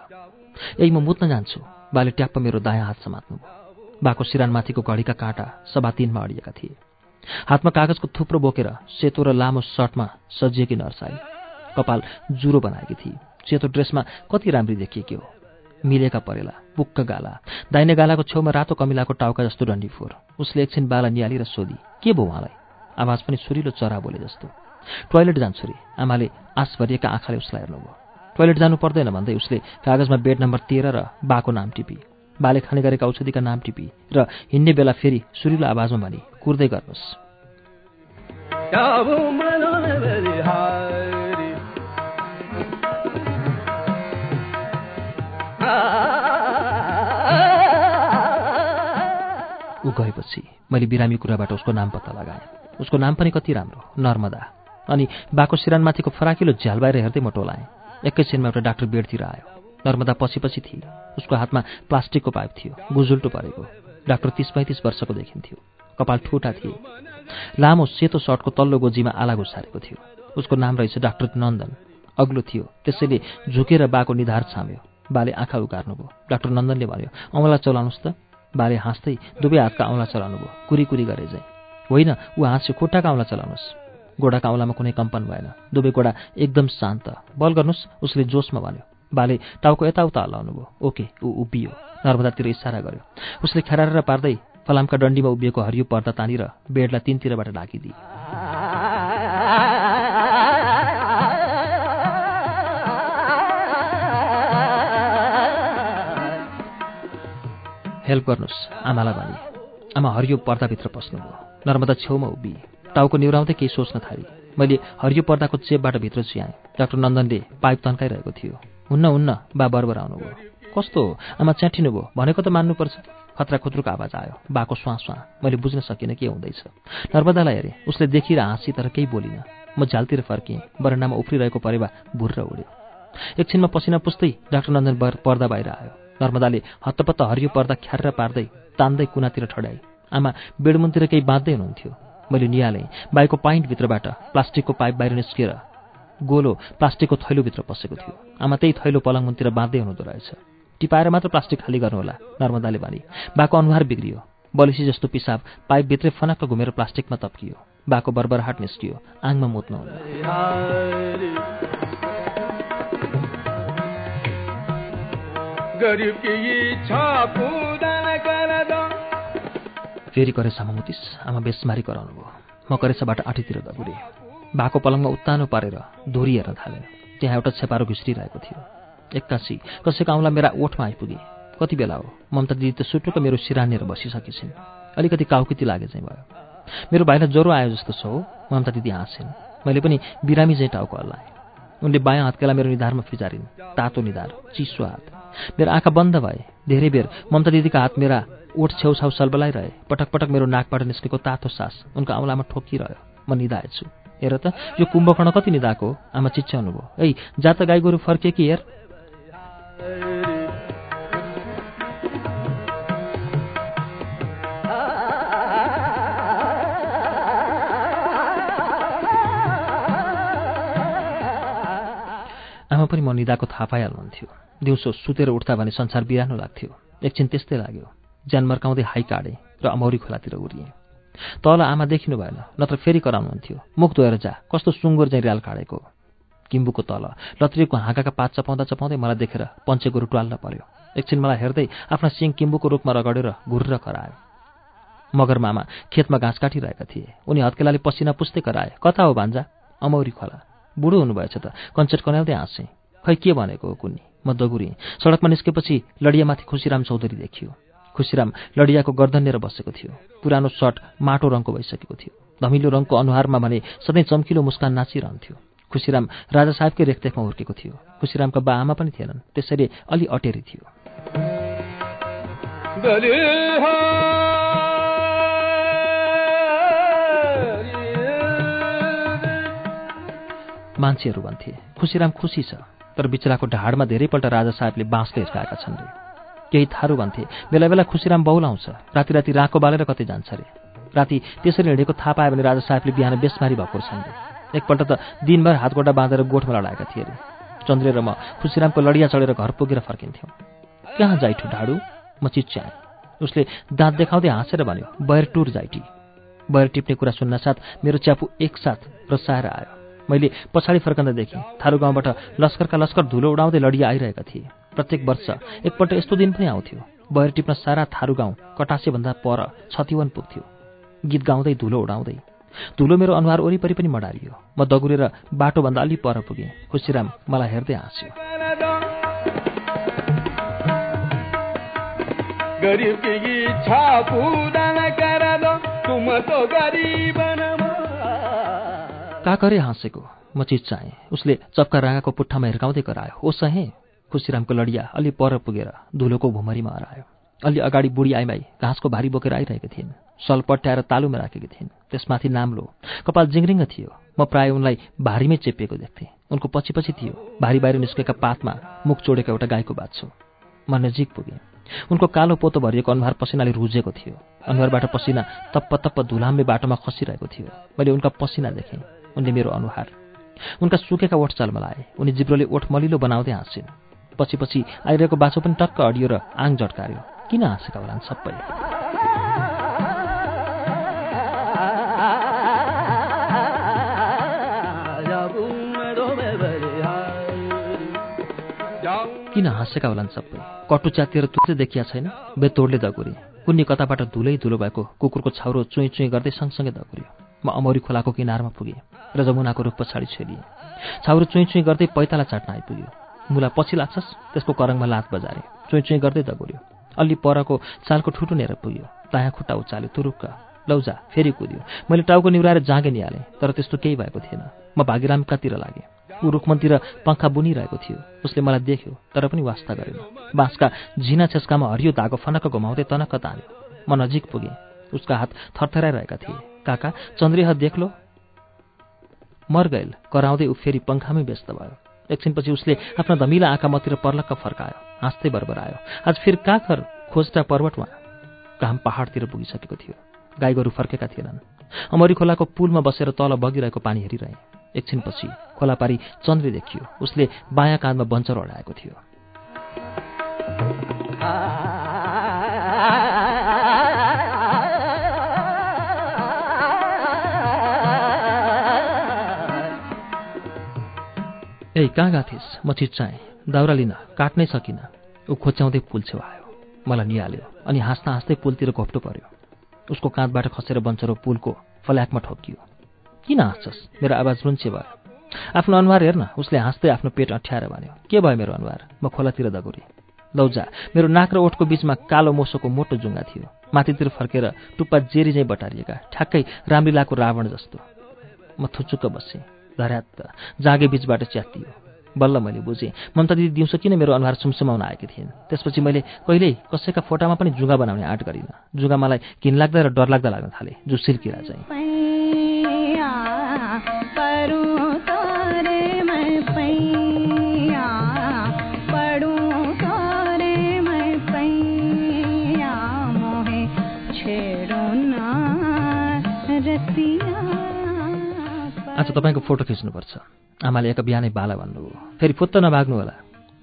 यही म मुत्न जान्छु। बाले ट्याप्प मेरो दायाँ हात समात्नु बाको सिरानमाथिको घडीका काँटा सभा तिनमा अडिएका थिए। हातमा कागजको थुप्रो बोकेर सेतो र लामो सर्टमा सजिएकी नर्साई कपाल जुरो बनाएकी थिए। सेतो ड्रेसमा कति राम्री देखिएकी हो? मिलेका परेला पुक्क गाला। दाहिने गालाको छेउमा रातो कमिलाको टाउका जस्तो डन्डी फोर उसले एकछिन बाला र सोधी के भयो उहाँलाई? आवाज पनि सुरिलो चरा बोले जस्तो। टोयलेट जान्छु रे आमाले आश भरिएका आँखाले उसलाई हेर्नुभयो। टोयलेट जानु पर्दैन भन्दै उसले कागजमा बेड नम्बर तेह्र र बाको नाम टिपी। बाले खाने गरेका औषधिका नाम टिपी र हिँड्ने बेला फेरि सुरिलो आवाजमा भनी कुर्दै गर्नुहोस्। ऊ गएपछि मैले बिरामी कुराबाट उसको नाम पत्ता लगाएँ। उसको नाम पनि कति राम्रो नर्मदा। अनि बाको सिरानमाथिको फराकिलो झ्याल बाहिर हेर्दै म टोलाएँ। एकैछिनमा एउटा डाक्टर बेडतिर आयो। नर्मदा पछि पछि थिए उसको हातमा प्लास्टिकको पाइप थियो गुजुल्टो परेको। डाक्टर तिस पैँतिस वर्षको देखिन्थ्यो। कपाल ठुटा थिए। लामो सेतो सर्टको तल्लो गोजीमा आला घुसारेको थियो। उसको नाम रहेछ डाक्टर नन्दन। अग्लो थियो। त्यसैले झुकेर बाको निधार छाम्यो। बाले आँखा उगार्नुभयो डाक्टर नन्दनले भन्यो औँला चलाउनुहोस् त। बाले हाँस्दै दुवै हातका औँला चलाउनु भयो कुरी कुरी गरे चाहिँ होइन ऊ हाँस्यो खुट्टाका औँला चलाउनुहोस्। गोडाका औँलामा कुनै कम्पन भएन। दुवै गोडा एकदम शान्त। बल गर्नुहोस् उसले जोसमा भन्यो। बाले टाउको यताउता हल्लाउनु भयो ओके ऊ उभियो। नर्मदातिर इसारा गर्यो। उसले खेराएर पार्दै फलामका डन्डीमा उभिएको हरियो पर्दा तानेर बेडलाई तिनतिरबाट ढाकिदिए हेल्प गर्नुहोस् आमालाई भने आमा हरियो पर्दाभित्र पस्नुभयो। नर्मदा छेउमा उभि टाउको निहुराउँदै केही सोच्न थाली। मैले हरियो पर्दाको चेपबाट भित्र चियाएँ डाक्टर नन्दनले पाइप तन्काइरहेको थियो। हुन्न हुन्न बा बरबर आउनुभयो। कस्तो? हो आमा च्याठिनु भयो। भनेको त मान्नुपर्छ। खतरा खुत्रुको आवाज आयो। बाको स्वाँ स्वाँ। मैले बुझ्न सकिनँ के हुँदैछ। नर्मदालाई हेरेँ। उसले देखिएर हाँसी तर केही बोलिनँ। म झ्यालतिर फर्किएँ। बरन्डामा उफ्रिरहेको परेवा भुर्र उड्यो। एकछिनमा पसिना पुस्दै डाक्टर नन्दन पर्दा बाहिर आयो। नर्मदाले हत्तपत्त हरियो पर्दा ख्यार पार्दै तान्दै कुनातिर ठडाई आमा बेडमुनतिर केही बाँध्दै हुनुहुन्थ्यो। मैले निहालेँ। बाइकको पाइन्टभित्रबाट प्लास्टिकको पाइप बाहिर निस्किएर गोलो प्लास्टिकको थैलोभित्र पसेको थियो। आमा त्यही थैलो पलङ मुनतिर बाँध्दै हुनुहुँदो रहेछ। टिपाएर मात्र प्लास्टिक खाली गर्नुहोला नर्मदाले भने। बाको अनुहार बिग्रियो। बलिसी जस्तो पिसाब पाइपभित्रै फनक्क घुमेर प्लास्टिकमा तप्कियो। बाको बर्बरहाट निस्कियो। आङमा मुत्नु फेरि करेसामा मुतिस आमा बेसमारी कराउनु भयो। म करेसाबाट आँटीतिर दगुरेँ। बाको पलङमा उत्तानो पारेर धुरी हेर्न थालेँ त्यहाँ एउटा छेपारो घिस्रिरहेको थियो। एक्कासी कसैको आउँला मेरा ओठमा आइपुगे। कति बेला हो? ममता दिदी त सुटुक मेरो सिरानेर बसिसकेछिन्। अलिकति काउकिती लागे चाहिँ भयो। मेरो भाइलाई ज्वरो आयो जस्तो छ हो ममता दिदी हाँसिन्। मैले पनि बिरामी चाहिँ टाउको हल्लाएँ। उनले बायाँ हातकेला मेरो निधारमा फिजारिन्। तातो निधार चिसो हात। मेरो आँखा बन्द भए। धेरै बेर ममता दिदीका हात मेरा ओठ छेउछाउ सलबलाइरहे। पटक पटक मेरो नाकबाट निस्केको तातो सास उनको औँलामा ठोकिरह्यो। म निधाएछु। हेर त यो कुम्भकर्ण कति निधाएको हो? आमा चिच्याउनु भयो ऐ जात गाई गोरु फर्के कि हेर। पनि म निदाको थाहा पाइहाल्नुहुन्थ्यो। दिउँसो सुतेर उठ्दा भने संसार बिरानो लाग्थ्यो। एकछिन त्यस्तै लाग्यो। ज्यान मर्काउँदै हाई काडेँ र अमौरी खोलातिर उरिएँ तल आमा देखिनु भएन नत्र फेरि कराउनुहुन्थ्यो। मुख धोएर जा कस्तो सुँगुर चाहिँ र्याल काडेको किम्बुको तल लत्रीको हाँकाका पात चपाउँदा चपाउँदै मलाई देखेर पञ्चेको रुटवाल्न पर्यो। एकछिन मलाई हेर्दै आफ्ना सिङ किम्बुको रूपमा रगडेर घुर्र करायो। मगर मामा खेतमा घाँस काटिरहेका थिए। उनी हत्केलाले पसिना पुस्दै कराए कता हो भान्जा? अमौरी खोला। बुढो हुनुभएछ त। कञ्चट कन्याउँदै हाँसेँ। खै के भनेको हो कुन्नी? म दगुरेँ। सडकमा निस्केपछि लडियामाथि खुसीराम चौधरी देखियो। खुसीराम लडियाको गर्दनेर बसेको थियो। पुरानो सर्ट माटो रङको भइसकेको थियो। धमिलो रङको अनुहारमा भने सधैँ चम्किलो मुस्कान नाचिरहन्थ्यो। खुसीराम राजा साहेबकै रेखदेखमा हुर्केको थियो। खुसीरामका बा आमा पनि थिएनन्। त्यसैले अलि अटेरी थियो। मान्छेहरू भन्थे खुसीराम खुसी छ। तर बिचराको ढाडमा धेरैपल्ट राजा साहेबले बाँसले हिर्काएका छन् रे केही थारू भन्थे बेला बेला खुसीराम बहुलाउँछ राति राति राको बालेर कतै जान्छ रे। राति त्यसरी हिँडेको थाहा पायो भने राजा साहेबले बिहान बेसमारी भएको छन् रे एकपल्ट त दिनभर हातगोटा बाँधेर गोठमा लडाएका थिए अरे चन्द्रे र म खुसीरामको लडिया चढेर घर पुगेर फर्किन्थ्यौँ। कहाँ जाइठु ढाडु? म चिच्याएँ। उसले दाँत देखाउँदै हाँसेर भन्यो बयर टुर जाइटी। बयर टिप्ने कुरा सुन्नसाथ मेरो च्यापु एकसाथ रसाएर आयो। मैले पछाडि फर्कँदा देखेँ। थारू गाउँबाट लस्करका लस्कर धुलो उडाउँदै लडिया आइरहेका थिए। प्रत्येक वर्ष एकपल्ट यस्तो दिन पनि आउँथ्यो। बयर टिप्न सारा थारू गाउँ कटासेभन्दा पर छतिवन पुग्थ्यो गीत गाउँदै धुलो उडाउँदै। धुलो मेरो अनुहार वरिपरि पनि मडारियो। म दगुरेर बाटोभन्दा अलि पर पुगेँ। खुसीराम मलाई हेर्दै हाँस्यो। काकरे हाँसेको। म चिच्चाएँ उसले चप्का राँगाको पुट्ठामा हिर्काउँदै करायो ओ सहे! खुसीरामको लडिया अलि पर पुगेर धुलोको भुमरीमा हरायो। अलि अगाडि बुढी आइमाई घाँसको भारी बोकेर आइरहेकी थिइन्। सल पट्याएर तालुमा राखेकी थिइन्। त्यसमाथि नाम्लो कपाल जिङ्रिङ्ग थियो। म प्राय उनलाई भारीमै चेपिएको देख्थेँ। उनको पछि पछि थियो। भारी बाहिर निस्केका पातमा मुख चोडेको एउटा गाईको बाछो। म नजिक पुगेँ। उनको कालो पोतो भरिएको अनुहार पसिनाले रुजेको थियो। अनुहारबाट पसिना तप्प तप्प धुलाम्बे बाटोमा खसिरहेको थियो। मैले उनका पसिना देखेँ। उनले मेरो अनुहार। उनका सुकेका ओठ चलमलाए उनी जिब्रोले ओठ मलिलो बनाउँदै हाँसिन् पछि पछि आइरहेको बाछो पनि टक्क अडियो र आङ झट्कायो किन हाँसेका होलान् सबै? किन हाँसेका होलान् सबै? कटु च्यातिएर तुत्रै देखिया छैन? बेतोडले दगुरे। कुन्नी कताबाट धुलै धुलो भएको कुकुरको छाउरो चुइँ चुइँ गर्दै सँगसँगै दगुर्यो। म अमौरी खोलाको किनारमा पुगेँ। र जमुनाको रुख पछाडि छेलिएँ छाउरो चुइँ चुइँ गर्दै पैताला चाट्न आइपुग्यो। मुला पछि लाग्छस् त्यसको करङमा लात बजारे। चुइँ चुइँ गर्दै दगुर्यो। अलि परको चालको ठुटो नेर पुग्यो। दायाँ खुट्टा उचाल्यो तुरुक्क। लौजा फेरि कुद्यो। मैले टाउको निहुराएर जाँगे निहालेँ तर त्यस्तो केही भएको थिएन। म भागीरामकातिर लागेँ। ऊ रुखमनतिर पङ्खा बुनिरहेको थियो। उसले मलाई देख्यो तर पनि वास्ता गरेन। बाँसका झिना छेस्कामा हरियो धागो फनक्क घुमाउँदै तनक्क तान्यो। म नजिक पुगेँ। उसका हात थरथराइरहेका थिए। काका चन्द्रेह देख्लो? मर गएल कराउँदै ऊ फेरि पङ्खामै व्यस्त भयो। एकछिनपछि उसले आफ्ना धमिला आँखा मतिर पर्लक्क फर्कायो हाँस्दै बरबर आयो आज फेरि काखर खोज्दा पर्वतमा घाम पहाडतिर पुगिसकेको थियो। गाई गोरु फर्केका थिएनन्। अमरी खोलाको पुलमा बसेर तल बगिरहेको पानी हेरिरहे। एकछिनपछि खोला पारी चन्द्रे देखियो। उसले बायाँ काँधमा बन्चर अडाएको थियो। कहाँ गएको थिइस् म चिच्चाएँ दाउरा लिन काट्नै सकिनँ। ऊ खोच्याउँदै पुल छेउ आयो मलाई निहाल्यो अनि हाँस्दा हाँस्दै पुलतिर घोप्टो पर्यो। उसको काँधबाट खसेर बन्चरो पुलको फ्ल्याकमा ठोकियो। किन हाँस्छस्? मेरो आवाज रुन्चे भयो आफ्नो अनुहार हेर्न। उसले हाँस्दै आफ्नो पेट अठ्याएर भन्यो के भयो मेरो अनुहार? म खोलातिर दगुरेँ। लौजा मेरो नाक र ओठको बिचमा कालो मोसोको मोटो जुङ्गा थियो। माथितिर फर्केर टुप्पा जेरी चाहिँ बटारिएका ठ्याक्कै रामलीलाको रावण जस्तो। म थुचुक्क बसेँ। धर्यात्त जागे बिचबाट च्यातियो। बल्ल मैले बुझेँ ममता दिदी दिउँसो किन मेरो अनुहार सुमसुमाउन आएकी थिइन्? त्यसपछि मैले कहिल्यै कसैका फोटामा पनि जुगा बनाउने आँट गरिनँ। जुगा मलाई घिनलाग्दा र डरलाग्दा लाग्न थाले जुसिल किरा चाहिँ। आज तपाईँको फोटो खिच्नुपर्छ। आमाले एक बिहानै बाला भन्नुभयो फेरि फुत्त नभाग्नु होला।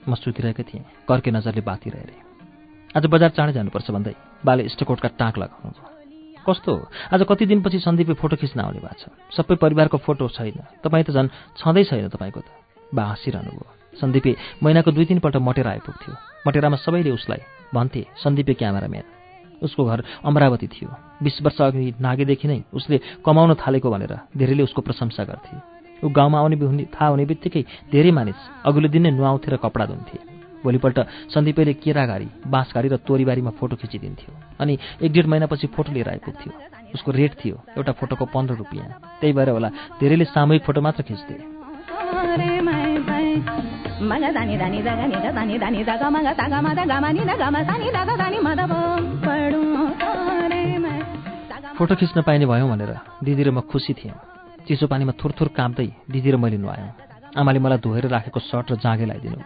म सुतिरहेकै थिएँ। कर्के नजरले बातिर हेरेँ आज बजार चाँडै जानुपर्छ भन्दै बाले स्टकोटका टाँक लगाउनु कस्तो? आज कति दिनपछि सन्दीपले फोटो खिच्न आउने भएको छ? सबै परिवारको फोटो छैन। तपाईँ त झन् छँदै छैन तपाईँको त। बा हाँसिरहनु भयो सन्दीपे महिनाको दुई तिनपल्ट मटेर आइपुग्थ्यो। मटेरामा सबैले उसलाई भन्थे सन्दीपे क्यामेराम्यान। उसको घर अमरावती थियो। बिस वर्ष अघि नागेदेखि नै उसले कमाउन थालेको भनेर धेरैले उसको प्रशंसा गर्थे। ऊ गाउँमा आउने हुने थाहा हुने बित्तिकै धेरै मानिस अघिल्लो दिन नै नुहाउँथे र कपडा धुन्थे। भोलिपल्ट सन्दीपैले केराघारी बाँसघारी र तोरीबारीमा फोटो खिचिदिन्थ्यो अनि एक डेढ महिनापछि फोटो लिएर आइपुग्थ्यो उसको रेट थियो एउटा फोटोको पन्ध्र रुपियाँ। त्यही भएर होला धेरैले सामूहिक फोटो मात्र खिच्थे। फोटो खिच्न पाइने भयौँ भनेर दिदी र म खुसी थियौँ चिसो पानीमा थुरथुर काँप्दै दिदी र मैले नुहायौँ। आमाले मलाई धोएर राखेको सर्ट र जाँगे लगाइदिनु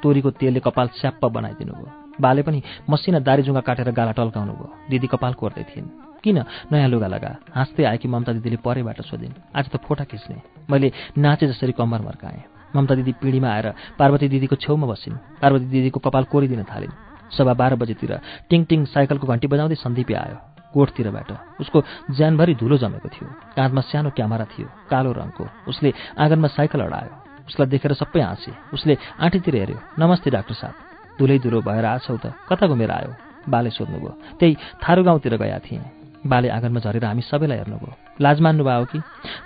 तोरीको तेलले कपाल स्याप्प बनाइदिनु भयो। बाले पनि मसिना दारीजुङ्गा काटेर गाला टल्काउनु भयो। दिदी कपाल कोर्दै थिइन्। किन? नयाँ लुगा लगा। हाँस्दै आएकी ममता दिदीले परेबाट सोधिन् आज त फोटा खिच्ने। मैले नाचे जसरी कम्मर मर्काएँ ममता दिदी पिँढीमा आएर पार्वती दिदीको छेउमा बसिन्। पार्वती दिदीको कपाल कोरिदिन थालिन्। सभा बाह्र बजीतिर टिङ टिङ साइकलको घन्टी बजाउँदै सन्दीपी आयो। कोठतिरबाट उसको ज्यानभरि धुलो जमेको थियो। काँधमा सानो क्यामेरा थियो कालो रङको। उसले आँगनमा साइकल अडायो। उसलाई देखेर सबै हाँसे। उसले आँटीतिर हेऱ्यो नमस्ते डाक्टर साहब। धुलै धुलो भएर आछौ त। कता घुमेर आयो? बाले सोध्नुभयो। त्यही थारू गाउँतिर गएका थिएँ। बाले आँगनमा झरेर हामी सबैलाई हेर्नुभयो। लाज मान्नु भयो कि?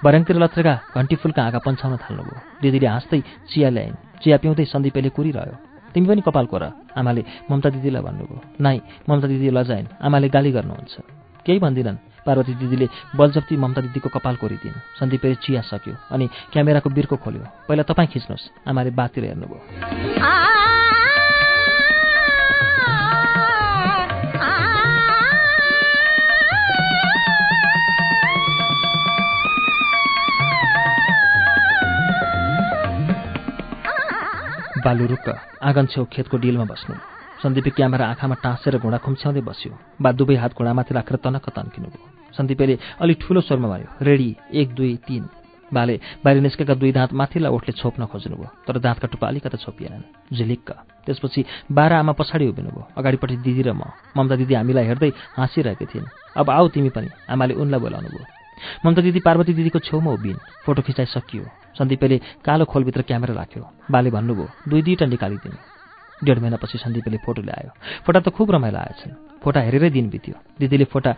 भर्याङतिर लत्रेका घन्टी फुलका आँखा पन्छाउन थाल्नुभयो। दिदीले हाँस्दै चिया ल्याइन्। चिया पिउँदै सन्दीपले कुरिरह्यो। तिमी पनि कपाल कोर। आमाले ममता दिदीलाई भन्नुभयो। नाइ ममता दिदी लजाइन्। आमाले गाली गर्नुहुन्छ। केही भन्दिनन्। पार्वती दिदीले बलजप्ती ममता दिदीको कपाल कोरिदिन्। सन्दीपले चिया सक्यो अनि क्यामेराको बिर्को खोल्यो। पहिला तपाईँ खिच्नुहोस्। आमाले बातिर हेर्नुभयो। बालु रुक्क आँगन छेउ खेतको डिलमा बस्नु। सन्दीपे क्यामेरा आँखामा टाँसेर घुँडा खुम्च्याउँदै बस्यो। बा दुवै हात घुँडामाथि राखेर तनक्क तन्किनुभयो। सन्दीपेले अलि ठुलो स्वरमा भन्यो रेडी एक दुई तिन बाले बाहिर निस्केका दुई दाँत माथिल्ला ओठले छोप्न खोज्नुभयो तर दाँतका टुप्पा अलिकता छोपिएनन्। झिलिक्क। त्यसपछि बाह्र आमा पछाडि उभिनुभयो। अगाडिपट्टि दिदी र म। ममता दिदी हामीलाई हेर्दै हाँसिरहेकी थिइन्। अब आऊ तिमी पनि आमाले उनलाई बोलाउनु भयो ममता दिदी पार्वती दिदीको छेउमा उभिन्। फोटो खिचाइ सकियो। सन्दीपले कालो खोलभित्र क्यामेरा राख्यो। बाले भन्नुभयो दुई दुईवटा निकालिदिनु। डेढ महिनापछि सन्दीपले फोटो ल्यायो। फोटा त खुब रमाइलो आएछन्। फोटा हेरेरै दिन बित्यो। दिदीले फोटा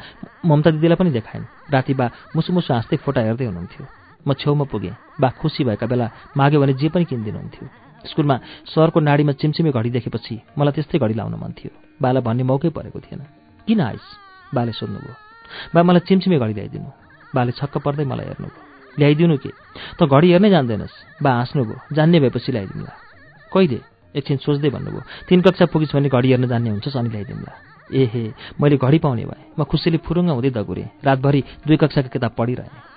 ममता दिदीलाई पनि देखाइन्। राति बा मुसु मुसु हाँस्दै फोटा हेर्दै हुनुहुन्थ्यो। म छेउमा पुगेँ। बा खुसी भएका बेला माग्यो भने जे पनि किनिदिनुहुन्थ्यो। स्कुलमा सरको नाडीमा चिमचिमे घडी देखेपछि मलाई त्यस्तै घडी लाउन मन थियो। बाला भन्ने मौकै परेको थिएन। किन आइस? बाले सोध्नुभयो। बा मलाई चिमचिमे घडी ल्याइदिनु। बाले छक्क पर्दै मलाई हेर्नुभयो ल्याइदिनु के? त घडी हेर्नै जान्दैनस्। बा हाँस्नुभयो जान्ने भएपछि ल्याइदिउँला। कहिले एकछिन सोच्दै भन्नुभयो तिन कक्षा पुगिस् भने घडी हेर्न जान्ने हुन्छस् अनि ल्याइदिउँला। ए हे मैले घडी पाउने भएँ। म खुसीले फुरुङ्ग हुँदै दगुरेँ। रातभरि दुई कक्षाको किताब पढिरहेँ।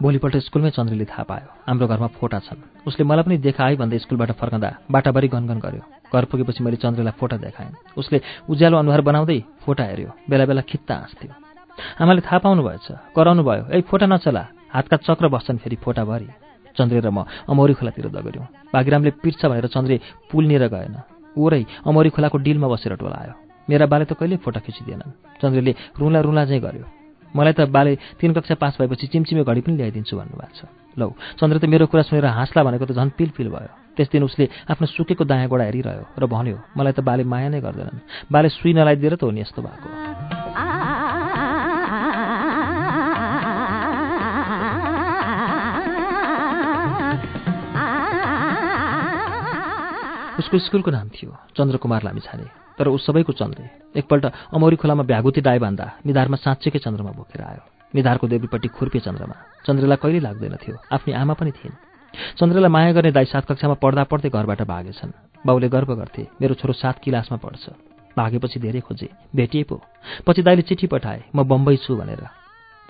भोलिपल्ट स्कुलमै चन्द्रले थाहा पायो हाम्रो घरमा फोटा छन् उसले मलाई पनि देखाए भन्दै स्कुलबाट फर्कँदा बाटाभरि गनगन गर्यो घर पुगेपछि मैले चन्द्रलाई फोटा देखाएँ उसले उज्यालो अनुहार बनाउँदै फोटा हेऱ्यो बेला बेला खित्ता हाँस्थ्यो आमाले थाहा पाउनु भएछ कराउनु भयो ए फोटा नचला हातका चक्र बस्छन् फेरि फोटाभरि चन्द्रे र म अमौरी खोलातिर दगऱ्यौँ बागिरामले पिट्छ भनेर चन्द्रे पुल्निएर गएन ओरै अमौरी खोलाको डिलमा बसेर टोलायो मेरा बाले त कहिल्यै फोटा खिचिदिएनन्। चन्द्रले रुला रुला चाहिँ गर्यो। मलाई त बाले तिन कक्षा पास भएपछि चिमचिमे घडी पनि ल्याइदिन्छु भन्नुभएको छ। लौ चन्द्र त मेरो कुरा सुनेर हाँस्ला भनेको त झन् पिल पिल भयो। त्यस दिन उसले आफ्नो सुकेको दायाँ गोडा हेरिरह्यो र भन्यो मलाई त बाले माया नै गर्दैनन्। बाले सुई नलाइदिएर त हो नि यस्तो भएको। उसको स्कुलको नाम थियो चन्द्रकुमार लामिछाने तर ऊ सबैको चन्द्रे एकपल्ट अमौरी खोलामा भ्यागुती डाइ बाँध्दा निधारमा साँच्चैकै चन्द्रमा बोकेर आयो। निधारको देवीपट्टि खुर्पे चन्द्रमा। चन्द्रलाई कहिले लाग्दैन थियो। आफ्नी आमा पनि थिइन्। चन्द्रलाई माया गर्ने दाई सात कक्षामा पढ्दा पढ्दै घरबाट भागेछन्। बाउले गर्व गर्थे मेरो छोरो सात किलासमा पढ्छ। भागेपछि धेरै खोजे। भेटिए पो। पछि दाइले चिठी पठाए म बम्बई छु भनेर।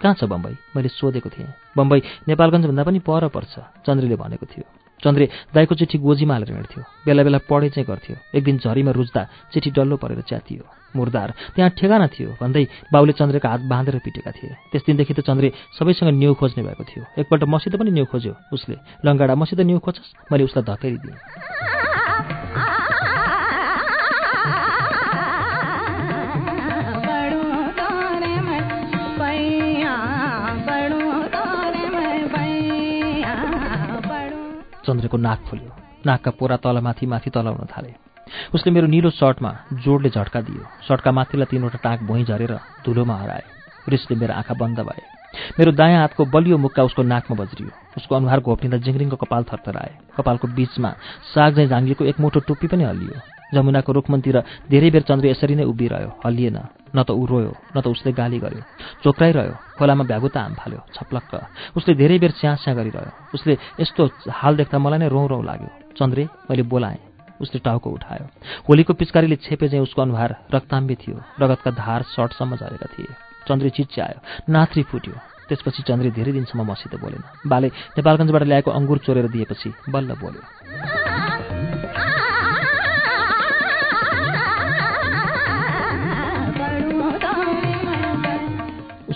कहाँ छ बम्बई? मैले सोधेको थिएँ। बम्बई नेपालगञ्जभन्दा पनि पर पर्छ चन्द्रले भनेको थियो। चन्द्रे दाईको चिठी गोजीमा हालेर हिँड्थ्यो। बेला बेला पढे चाहिँ गर्थ्यो। एक दिन झरीमा रुच्दा चिठी डल्लो परेर च्यातियो। मुर्दार त्यहाँ ठेगाना थियो भन्दै बाउले चन्द्रेका हात बाँधेर पिटेका थिए। त्यस दिनदेखि त चन्द्रे सबैसँग न्यु खोज्ने भएको थियो। एकपल्ट मसित पनि न्यु खोज्यो उसले। लङ्गाडा मसित न्यु खोजस् मैले उसलाई धकेरिदिएँ नाक फुल्यो। नाकका पोरा तलमाथि माथि तलाउन थाले। उसले मेरो निलो सर्टमा जोडले झट्का दियो। सर्टका माथिलाई तिनवटा टाँक भुइँ झरेर धुलोमा हराए रिसले मेरो आँखा बन्द भए। मेरो दायाँ हातको बलियो मुक्का उसको नाकमा बज्रियो। उसको अनुहार घोप्निँदा जिङ्रिङको कपाल थरथराए। कपालको बिचमा साग झैँ एक मुठो टुप्पी पनि हल्लियो। जमुनाको रुखमन्तिर धेरै बेर चन्द्र यसरी नै उभिरह्यो हल्लिएन। न त ऊ रोयो न त उसले गाली गर्यो। चोक्राइरह्यो खोलामा भ्यागुता आम फाल्यो छप्लक्क। उसले धेरै बेर स्याँ गरिरह्यो। उसले यस्तो हाल देख्दा मलाई नै रौँ रौँ लाग्यो। चन्द्रे मैले बोलाएँ। उसले टाउको उठायो। होलीको पिचकारीले छेपे चाहिँ उसको अनुहार रक्ताम्बी थियो। रगतका धार सर्टसम्म झरेका थिए। चन्द्रे चिच्यायो। नाथ्री फुट्यो। त्यसपछि चन्द्रे धेरै दिनसम्म मसित बोलेन। बाले नेपालगञ्जबाट ल्याएको अङ्गुर चोरेर दिएपछि बल्ल बोल्यो।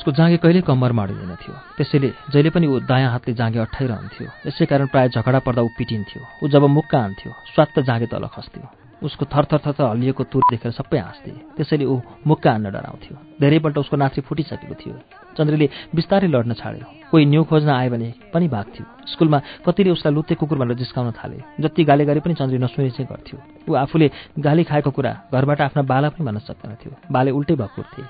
उसको जाँगे कहिल्यै कम्मर माडिँदैन थियो। त्यसैले जहिले पनि ऊ दायाँ हातले जाँगे अठाइरहन्थ्यो। यसै कारण प्रायः झगडा पर्दा ऊ पिटिन्थ्यो। ऊ जब मुक्का हान्थ्यो स्वात्त जाँगे तल खस्थ्यो। उसको थरथर थर हल्लिएको तुर देखेर सबै हाँस्थे। त्यसैले ऊ मुक्का हान्न डराउँथ्यो। धेरैपल्ट उसको नाथ्री फुटिसकेको थियो। चन्द्रले बिस्तारै लड्न छाड्यो। कोही न्यु खोज्न आयो भने पनि भाग्थ्यो। स्कुलमा कतिले उसलाई लुत्ते कुकुर भनेर जिस्काउन थाले। जति गाली गरे पनि चन्द्री नसुने चाहिँ गर्थ्यो। ऊ आफूले गाली खाएको कुरा घरबाट आफ्ना बाला पनि भन्न सक्दैनथ्यो बाले उल्टै भकुर थिए।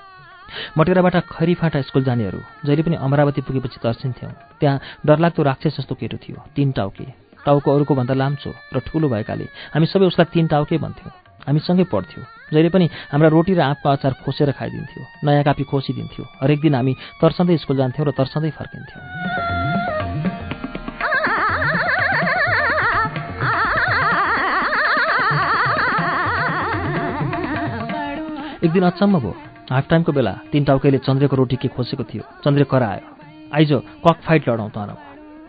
मटेराबाट खैरीफाटा स्कुल जानेहरू जहिले पनि अमरावती पुगेपछि तर्सिन्थ्यौँ त्यहाँ डरलाग्दो राक्षस जस्तो केटो थियो तिन टाउके। टाउको अरूको भन्दा लाम्चो र ठुलो भएकाले हामी सबै उसलाई तिन टाउके भन्थ्यौँ। हामी सँगै पढ्थ्यौँ जहिले पनि हाम्रा रोटी र आँपको अचार खोसेर खाइदिन्थ्यो नयाँ कापी खोसिदिन्थ्यो। हरेक दिन हामी तर्सँदै स्कुल जान्थ्यौँ र तर्सँदै फर्किन्थ्यौँ। एक दिन अचम्म भयो। हाफ टाइमको बेला तिन टाउकेले चन्द्रेको रोटी के खोसेको थियो। चन्द्रे करायो। आइज कक फाइट लडौँ त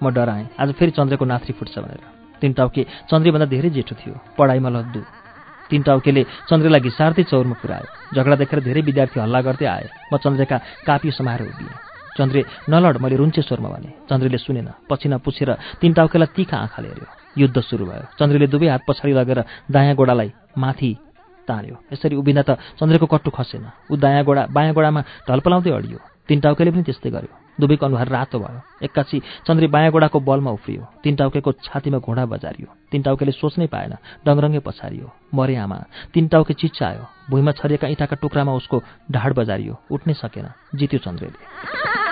म डराएँ। आज फेरि चन्द्रेको नाथ्री फुट्छ भनेर। तिन टाउके चन्द्रेभन्दा धेरै जेठो थियो। पढाइमा लद्दु तिन टाउकेले चन्द्रलाई घिसार्दै चौरमा पुऱ्यायो। झगडा देखेर धेरै विद्यार्थी हल्ला गर्दै आए। म चन्द्रेका कापी समाएर उभिएँ। चन्द्रे नलड मैले रुन्चे स्वरमा भने चन्द्रले सुनेन। पछिना पुछेर तिन टाउकेलाई तिखा आँखाले हेऱ्यो। युद्ध सुरु भयो। चन्द्रले दुवै हात पछाडि लगेर दायाँ गोडालाई माथि तान्यो। यसरी उभिँदा त चन्द्रको कट्टु खसेन। ऊ दायाँ गोडा बायाँ गोडामा ढलपलाउँदै अडियो। तिन टाउकेले पनि त्यस्तै गर्यो। दुवैको अनुहार रातो भयो। एक्कासी चन्द्रे बायाँ गोडाको बलमा उफ्रियो। तिन टाउकेको छातीमा घोडा बजारियो। तिन टाउकेले सोच्नै पाएन। डङरङ्गे पछारियो। मरे आमा। तिन टाउके चिच्चायो भुइँमा छरिएका इँटाका टुक्रामा उसको ढाड बजारियो। उठ्नै सकेन। जित्यो चन्द्रले।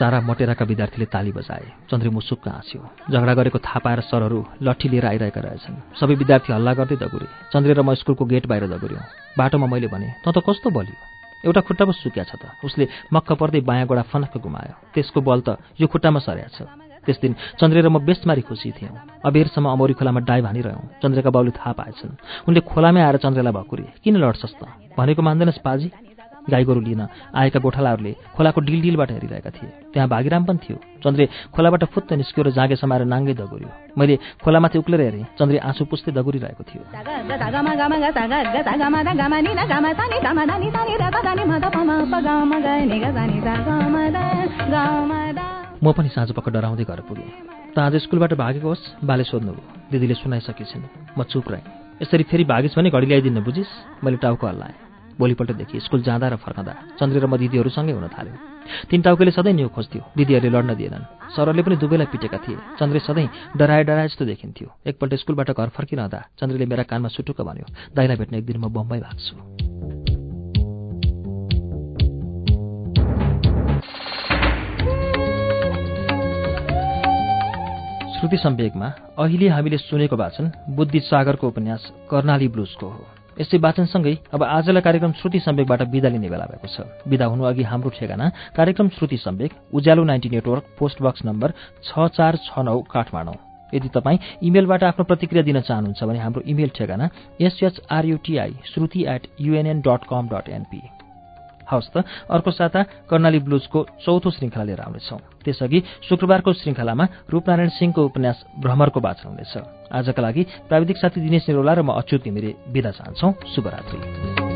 सारा मटेराका विद्यार्थीले ताली बजाए। चन्द्री मुसुक्क हाँस्यो। झगडा गरेको थाहा पाएर सरहरू लट्ठी लिएर आइरहेका रहेछन्। सबै विद्यार्थी हल्ला गर्दै दगुरे चन्द्रे र म स्कुलको गेट बाहिर दगुर्यौँ बाटोमा मैले भने त त कस्तो बलियो एउटा खुट्टा पो सुक्या छ त। उसले मक्क पर्दै बायाँ गोडा फनक्क गुमायो। त्यसको बल त यो खुट्टामा सर्या छ। त्यस दिन चन्द्रे र म बेसमारी खुसी थियौँ। अबेरसम्म अमौरी खोलामा डाइ भानिरह्यौँ। चन्द्रका बाउले थाहा पाएछन्। उनले खोलामै आएर चन्द्रलाई भकुरे किन लड्छस् त? भनेको मान्दैनस् पाजी। गाई गोरु लिन आएका गोठालाहरूले खोलाको डिलडिलबाट हेरिरहेका थिए। त्यहाँ भागिराम पनि थियो। चन्द्रे खोलाबाट फुत्त निस्क्यो र जागे समाएर नाङ्गै दगुर्यो। मैले खोलामाथि उक्लेर हेरेँ। चन्द्रे आँसु पुस्दै दगुरिरहेको थियो। म पनि साँझ पक्क डराउँदै घर पुगेँ। त आज स्कुलबाट भागेको होस् बाले सोध्नुभयो दिदीले सुनाइसकेछन्। म चुप रहेँ। यसरी फेरि भागिस् भने घडी ल्याइदिनु बुझिस्? मैले टाउको हल्लाएँ। भोलिपल्टदेखि स्कुल जाँदा र फर्काँदा चन्द्र र म दिदीहरूसँगै हुन थाल्यो। तिन टाउकेले सधैँ न्यु खोज्थ्यो। दिदीहरूले लड्न दिएनन्। सरले पनि दुवैलाई पिटेका थिए। चन्द्रे सधैँ डराए डराए जस्तो देखिन्थ्यो। एकपल्ट स्कुलबाट घर फर्किरहँदा चन्द्रले मेरा कानमा सुटुक्क भन्यो दाइलाई भेट्ने एक दिन म बम्बई भाग्छु। श्रुति सम्वेकमा अहिले हामीले सुनेको वाचन बुद्धि सागरको उपन्यास कर्णाली ब्लुजको हो। यसै वाचनसँगै अब आजलाई कार्यक्रम श्रुति सम्वेकबाट विदा लिने बेला भएको छ। विदा हुनु अघि हाम्रो ठेगाना कार्यक्रम Shruti Samvek Ujyaalo ninety network post box number छ चार छ नौ काठमाडौँ। यदि तपाईँ इमेलबाट आफ्नो प्रतिक्रिया दिन चाहनुहुन्छ भने हाम्रो इमेल ठेगाना S H R U T I Shruti at UNN dot com dot NP हवस् त अर्को साता कर्णाली ब्लुजको चौथो श्रृङ्खला लिएर आउनेछौ। त्यसअघि शुक्रबारको श्रृङ्खलामा रूपनारायण सिंहको उपन्यास भ्रमरको वाचन हुनेछ। आजका लागि प्राविधिक साथी दिनेश निरोला र म अच्युत घिमिरे विदा चाहन्छौ। शुभरात्री।